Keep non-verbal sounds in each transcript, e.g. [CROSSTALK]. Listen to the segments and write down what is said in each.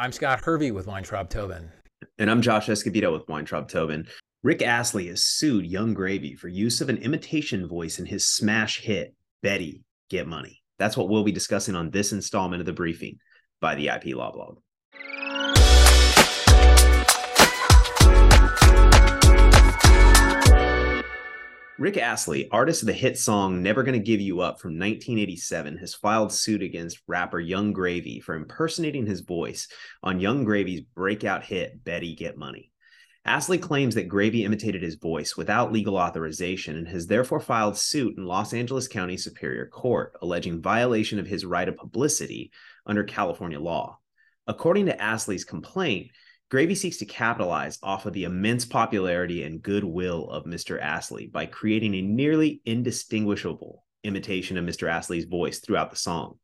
I'm Scott Hervey with Weintraub Tobin. And I'm Josh Escovedo with Weintraub Tobin. Rick Astley has sued Yung Gravy for use of an imitation voice in his smash hit, Betty, Get Money. That's what we'll be discussing on this installment of the briefing by the IP Law Blog. Rick Astley, artist of the hit song Never Gonna Give You Up from 1987, has filed suit against rapper Yung Gravy for impersonating his voice on Yung Gravy's breakout hit, Betty Get Money. Astley claims that Gravy imitated his voice without legal authorization and has therefore filed suit in Los Angeles County Superior Court, alleging violation of his right of publicity under California law. According to Astley's complaint, Gravy seeks to capitalize off of the immense popularity and goodwill of Mr. Astley by creating a nearly indistinguishable imitation of Mr. Astley's voice throughout the song.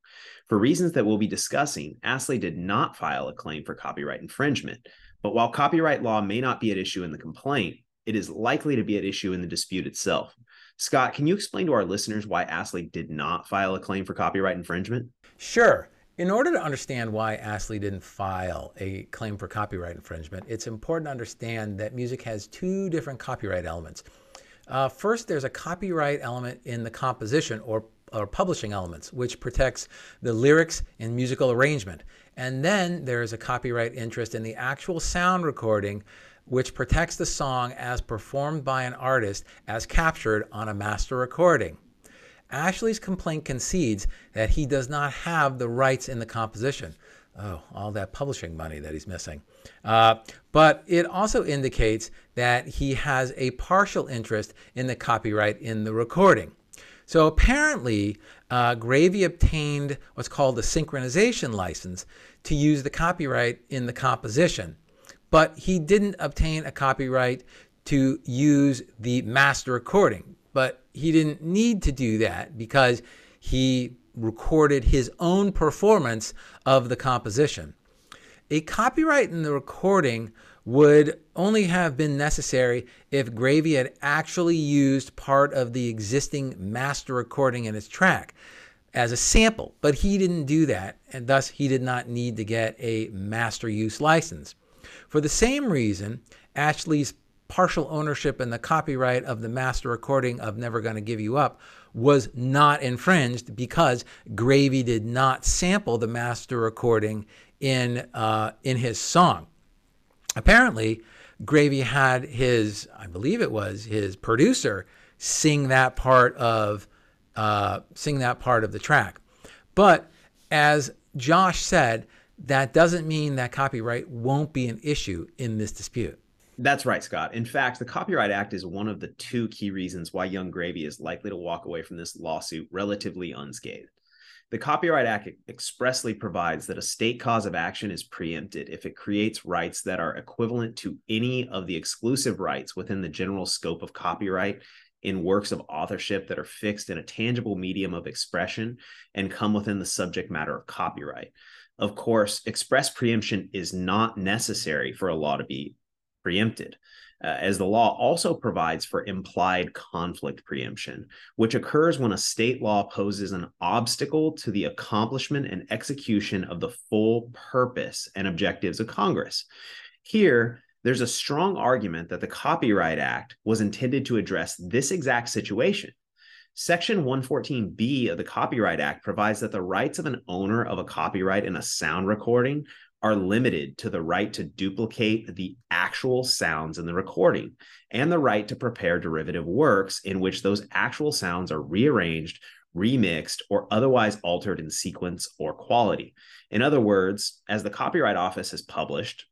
For reasons that we'll be discussing, Astley did not file a claim for copyright infringement. But while copyright law may not be at issue in the complaint, it is likely to be at issue in the dispute itself. Scott, can you explain to our listeners why Astley did not file a claim for copyright infringement? Sure. In order to understand why Astley didn't file a claim for copyright infringement, it's important to understand that music has two different copyright elements. Uh, first, there's a copyright element in the composition or, or publishing elements, which protects the lyrics and musical arrangement. And then there is a copyright interest in the actual sound recording, which protects the song as performed by an artist as captured on a master recording. Astley's complaint concedes that he does not have the rights in the composition. Oh, all that publishing money that he's missing. Uh, but it also indicates that he has a partial interest in the copyright in the recording. So apparently, uh, Gravy obtained what's called a synchronization license to use the copyright in the composition, but he didn't obtain a copyright to use the master recording but he didn't need to do that because he recorded his own performance of the composition. A copyright in the recording would only have been necessary if Gravy had actually used part of the existing master recording in his track as a sample, but he didn't do that, and thus he did not need to get a master use license. For the same reason, Astley's partial ownership and the copyright of the master recording of Never Gonna Give You Up was not infringed because Gravy did not sample the master recording in uh, in his song. Apparently, Gravy had his, I believe it was his producer, sing that part of uh, sing that part of the track. But as Josh said, that doesn't mean that copyright won't be an issue in this dispute. That's right, Scott. In fact, the Copyright Act is one of the two key reasons why Yung Gravy is likely to walk away from this lawsuit relatively unscathed. The Copyright Act expressly provides that a state cause of action is preempted if it creates rights that are equivalent to any of the exclusive rights within the general scope of copyright in works of authorship that are fixed in a tangible medium of expression and come within the subject matter of copyright. Of course, express preemption is not necessary for a law to be preempted, uh, as the law also provides for implied conflict preemption, which occurs when a state law poses an obstacle to the accomplishment and execution of the full purpose and objectives of Congress. Here, there's a strong argument that the Copyright Act was intended to address this exact situation. Section 114B of the Copyright Act provides that the rights of an owner of a copyright in a sound recording are limited to the right to duplicate the actual sounds in the recording and the right to prepare derivative works in which those actual sounds are rearranged, remixed, or otherwise altered in sequence or quality. In other words, as the Copyright Office has published,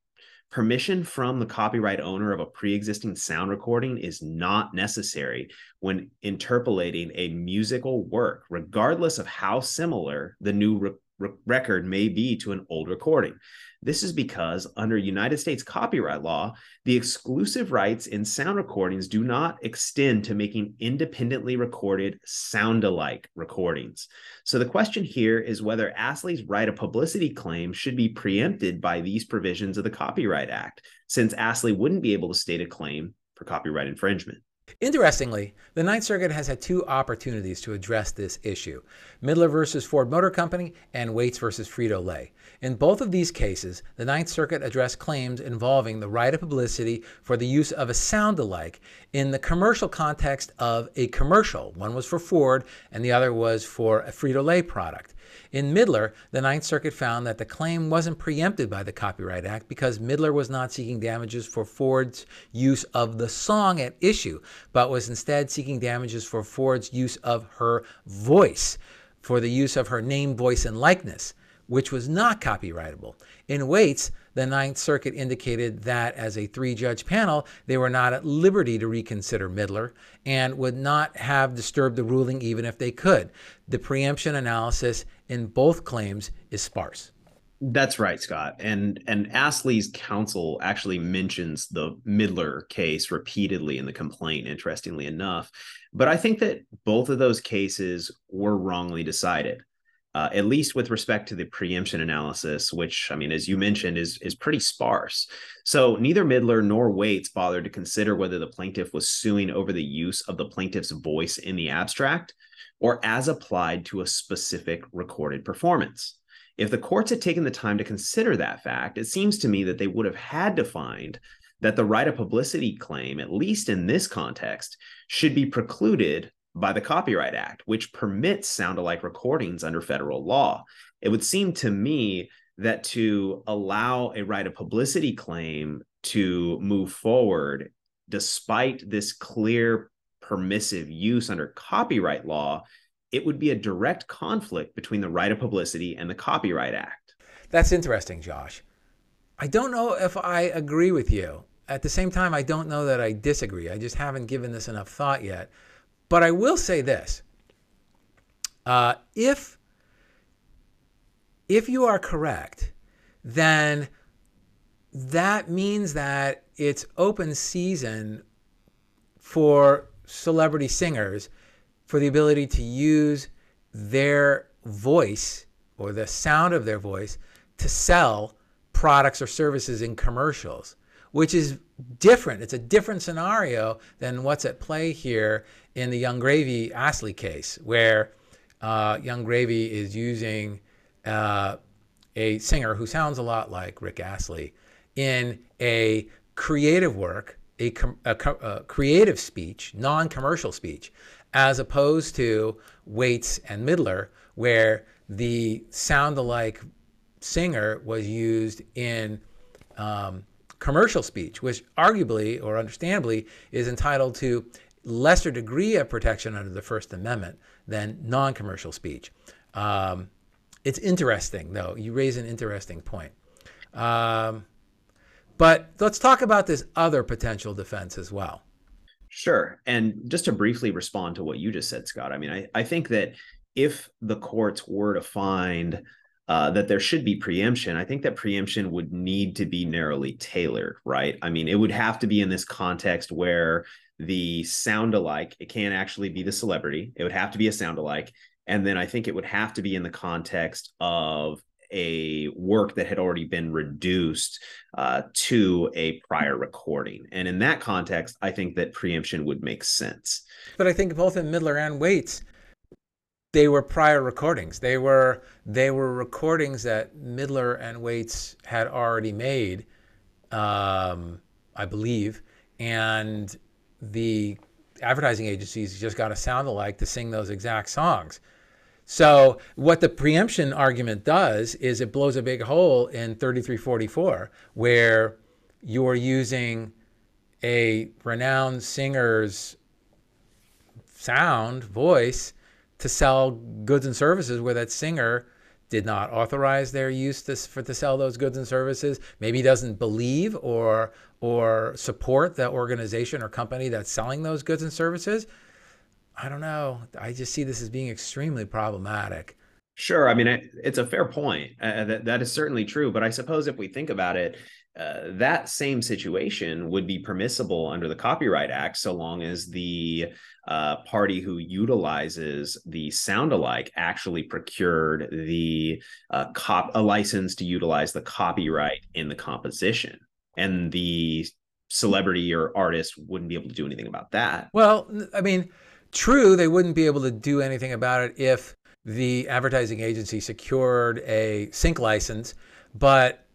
permission from the copyright owner of a pre-existing sound recording is not necessary when interpolating a musical work regardless of how similar the new record may be to an old recording. This is because under United States copyright law, the exclusive rights in sound recordings do not extend to making independently recorded sound alike recordings. So the question here is whether Astley's right of publicity claim should be preempted by these provisions of the Copyright Act, since Astley wouldn't be able to state a claim for copyright infringement. Interestingly, the Ninth Circuit has had two opportunities to address this issue Midler versus Ford Motor Company and Waits versus Frito Lay. In both of these cases, the Ninth Circuit addressed claims involving the right of publicity for the use of a sound alike in the commercial context of a commercial. One was for Ford and the other was for a Frito Lay product. In Midler, the Ninth Circuit found that the claim wasn't preempted by the Copyright Act because Midler was not seeking damages for Ford's use of the song at issue, but was instead seeking damages for Ford's use of her voice, for the use of her name, voice, and likeness which was not copyrightable. In Waits, the Ninth Circuit indicated that as a three judge panel, they were not at liberty to reconsider Midler and would not have disturbed the ruling even if they could. The preemption analysis in both claims is sparse. That's right, Scott. And and Astley's counsel actually mentions the Midler case repeatedly in the complaint, interestingly enough. But I think that both of those cases were wrongly decided uh, at least with respect to the preemption analysis, which I mean, as you mentioned, is is pretty sparse. So neither Midler nor Waits bothered to consider whether the plaintiff was suing over the use of the plaintiff's voice in the abstract or as applied to a specific recorded performance. If the courts had taken the time to consider that fact, it seems to me that they would have had to find that the right of publicity claim, at least in this context, should be precluded by the Copyright Act, which permits sound alike recordings under federal law. It would seem to me that to allow a right of publicity claim to move forward, despite this clear permissive use under copyright law, it would be a direct conflict between the right of publicity and the Copyright Act. That's interesting, Josh. I don't know if I agree with you. At the same time, I don't know that I disagree. I just haven't given this enough thought yet. But I will say this. Uh, if, if you are correct, then that means that it's open season for celebrity singers for the ability to use their voice or the sound of their voice to sell products or services in commercials, which is different. It's a different scenario than what's at play here in the Yung Gravy Astley case, where uh, Yung Gravy is using uh, a singer who sounds a lot like Rick Astley in a creative work, a, a, a creative speech, non commercial speech, as opposed to Waits and Midler, where the sound alike singer was used in um, commercial speech, which arguably or understandably is entitled to lesser degree of protection under the First Amendment than non commercial speech. Um, it's interesting, though. You raise an interesting point. Um, but let's talk about this other potential defense as well. Sure. And just to briefly respond to what you just said, Scott, I mean, I, I think that if the courts were to find uh, that there should be preemption, I think that preemption would need to be narrowly tailored, right? I mean, it would have to be in this context where the sound alike. It can't actually be the celebrity. It would have to be a sound alike. And then I think it would have to be in the context of a work that had already been reduced uh, to a prior recording. And in that context, I think that preemption would make sense. But I think both in Midler and Waits, they were prior recordings. They were they were recordings that Midler and Waits had already made, um, I believe, and the advertising agencies just got a sound alike to sing those exact songs. So what the preemption argument does is it blows a big hole in 3344 where you're using a renowned singer's sound voice to sell goods and services where that singer did not authorize their use to, for to sell those goods and services maybe doesn't believe or or support the organization or company that's selling those goods and services, I don't know. I just see this as being extremely problematic. Sure. I mean, it's a fair point. Uh, that, that is certainly true. But I suppose if we think about it, uh, that same situation would be permissible under the Copyright Act so long as the uh, party who utilizes the sound alike actually procured the uh, cop a license to utilize the copyright in the composition and the celebrity or artist wouldn't be able to do anything about that. Well, I mean, true, they wouldn't be able to do anything about it if the advertising agency secured a sync license, but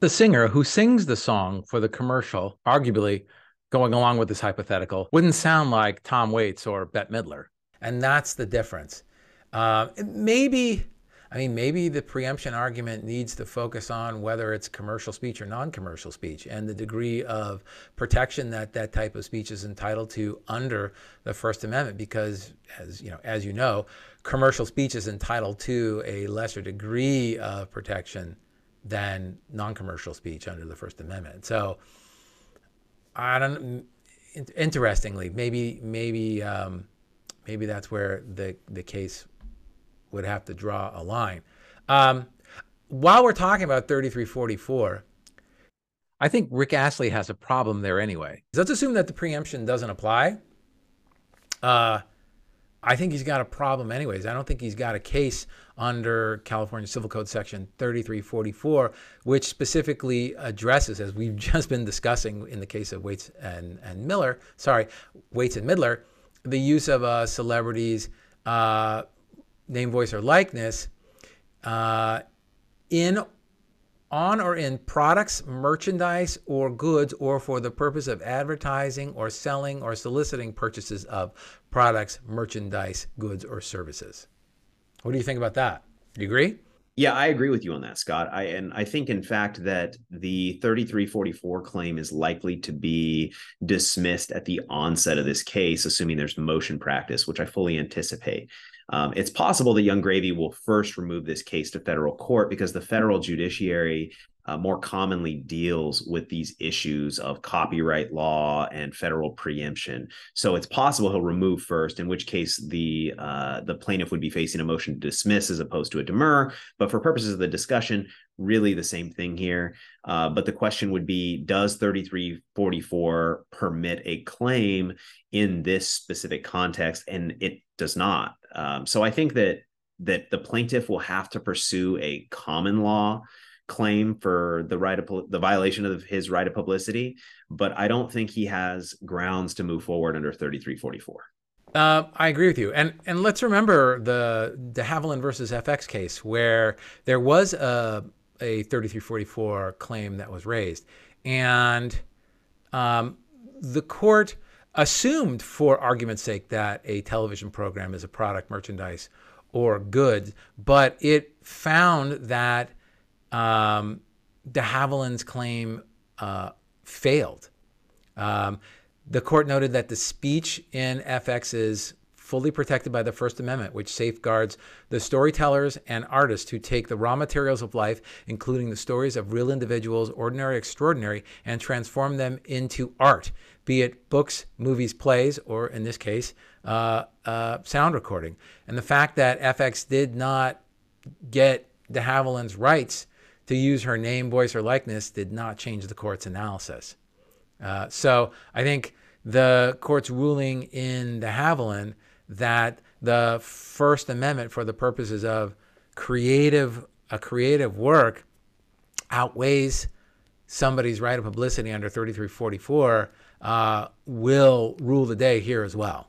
the singer who sings the song for the commercial, arguably going along with this hypothetical, wouldn't sound like Tom Waits or Bette Midler. And that's the difference. Uh, maybe I mean, maybe the preemption argument needs to focus on whether it's commercial speech or non-commercial speech and the degree of protection that that type of speech is entitled to under the First Amendment. Because, as you know, as you know, commercial speech is entitled to a lesser degree of protection than non-commercial speech under the First Amendment. So, I don't. Interestingly, maybe maybe um, maybe that's where the the case would have to draw a line. Um, while we're talking about 3344, I think Rick Astley has a problem there anyway. Let's assume that the preemption doesn't apply. Uh, I think he's got a problem anyways. I don't think he's got a case under California Civil Code Section 3344, which specifically addresses, as we've [LAUGHS] just been discussing in the case of Waits and, and Miller, sorry, Waits and Midler, the use of uh, celebrities uh, name, voice, or likeness uh, in on or in products, merchandise, or goods, or for the purpose of advertising or selling or soliciting purchases of products, merchandise, goods, or services. What do you think about that? Do you agree? Yeah, I agree with you on that, Scott. I and I think in fact that the 3344 claim is likely to be dismissed at the onset of this case, assuming there's motion practice, which I fully anticipate. Um, it's possible that Yung Gravy will first remove this case to federal court because the federal judiciary uh, more commonly deals with these issues of copyright law and federal preemption. So it's possible he'll remove first, in which case the uh, the plaintiff would be facing a motion to dismiss as opposed to a demur. But for purposes of the discussion, really the same thing here. Uh, but the question would be Does 3344 permit a claim in this specific context? And it does not. Um, so I think that that the plaintiff will have to pursue a common law claim for the right of the violation of his right of publicity, but I don't think he has grounds to move forward under 3344. Uh, I agree with you, and and let's remember the de Havilland versus FX case where there was a a 3344 claim that was raised. And um, the court assumed, for argument's sake, that a television program is a product, merchandise, or good, but it found that um, de Havilland's claim uh, failed. Um, the court noted that the speech in FX is fully protected by the First Amendment, which safeguards the storytellers and artists who take the raw materials of life, including the stories of real individuals, ordinary, extraordinary, and transform them into art, be it books, movies, plays, or in this case, uh, uh, sound recording. And the fact that FX did not get de Havilland's rights to use her name, voice, or likeness did not change the court's analysis. Uh, so I think the court's ruling in the Havilland that the First Amendment, for the purposes of creative a creative work, outweighs somebody's right of publicity under 3344, uh, will rule the day here as well.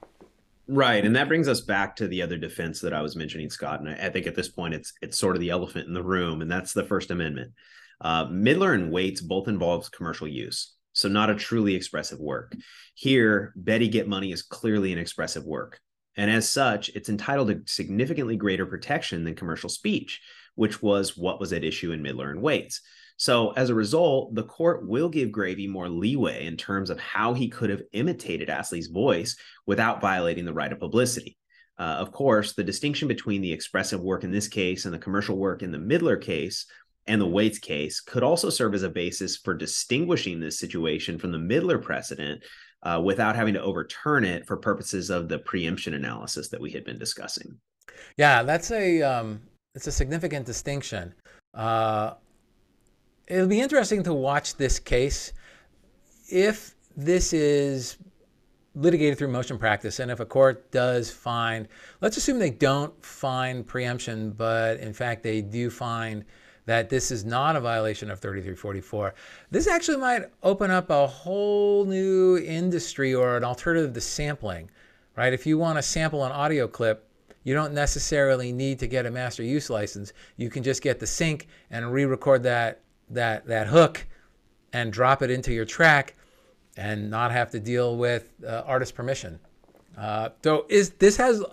Right, and that brings us back to the other defense that I was mentioning, Scott. And I, I think at this point, it's it's sort of the elephant in the room, and that's the First Amendment. Uh, Midler and Waits both involves commercial use, so not a truly expressive work. Here, Betty Get Money is clearly an expressive work. And as such, it's entitled to significantly greater protection than commercial speech, which was what was at issue in Midler and Waits. So as a result, the court will give Gravy more leeway in terms of how he could have imitated Astley's voice without violating the right of publicity. Uh, of course, the distinction between the expressive work in this case and the commercial work in the Midler case and the Waits case could also serve as a basis for distinguishing this situation from the Midler precedent uh, without having to overturn it for purposes of the preemption analysis that we had been discussing. Yeah, that's a um, it's a significant distinction. Uh, it'll be interesting to watch this case if this is litigated through motion practice and if a court does find let's assume they don't find preemption but in fact they do find that this is not a violation of 3344. This actually might open up a whole new industry or an alternative to sampling, right? If you want to sample an audio clip, you don't necessarily need to get a master use license. You can just get the sync and re-record that that that hook and drop it into your track and not have to deal with uh, artist permission. Uh, so is this has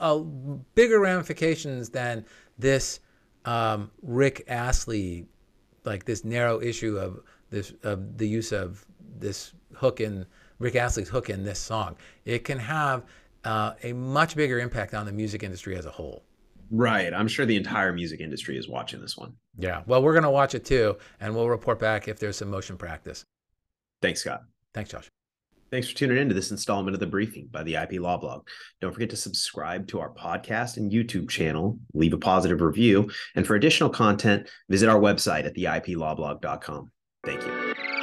bigger ramifications than this um, Rick Astley, like this narrow issue of this of the use of this hook in Rick Astley's hook in this song. It can have uh, a much bigger impact on the music industry as a whole. Right. I'm sure the entire music industry is watching this one. Yeah. Well, we're going to watch it too, and we'll report back if there's some motion practice. Thanks, Scott. Thanks, Josh. Thanks for tuning in to this installment of the briefing by the IP Law Blog. Don't forget to subscribe to our podcast and YouTube channel, leave a positive review, and for additional content, visit our website at theiplawblog.com. Thank you.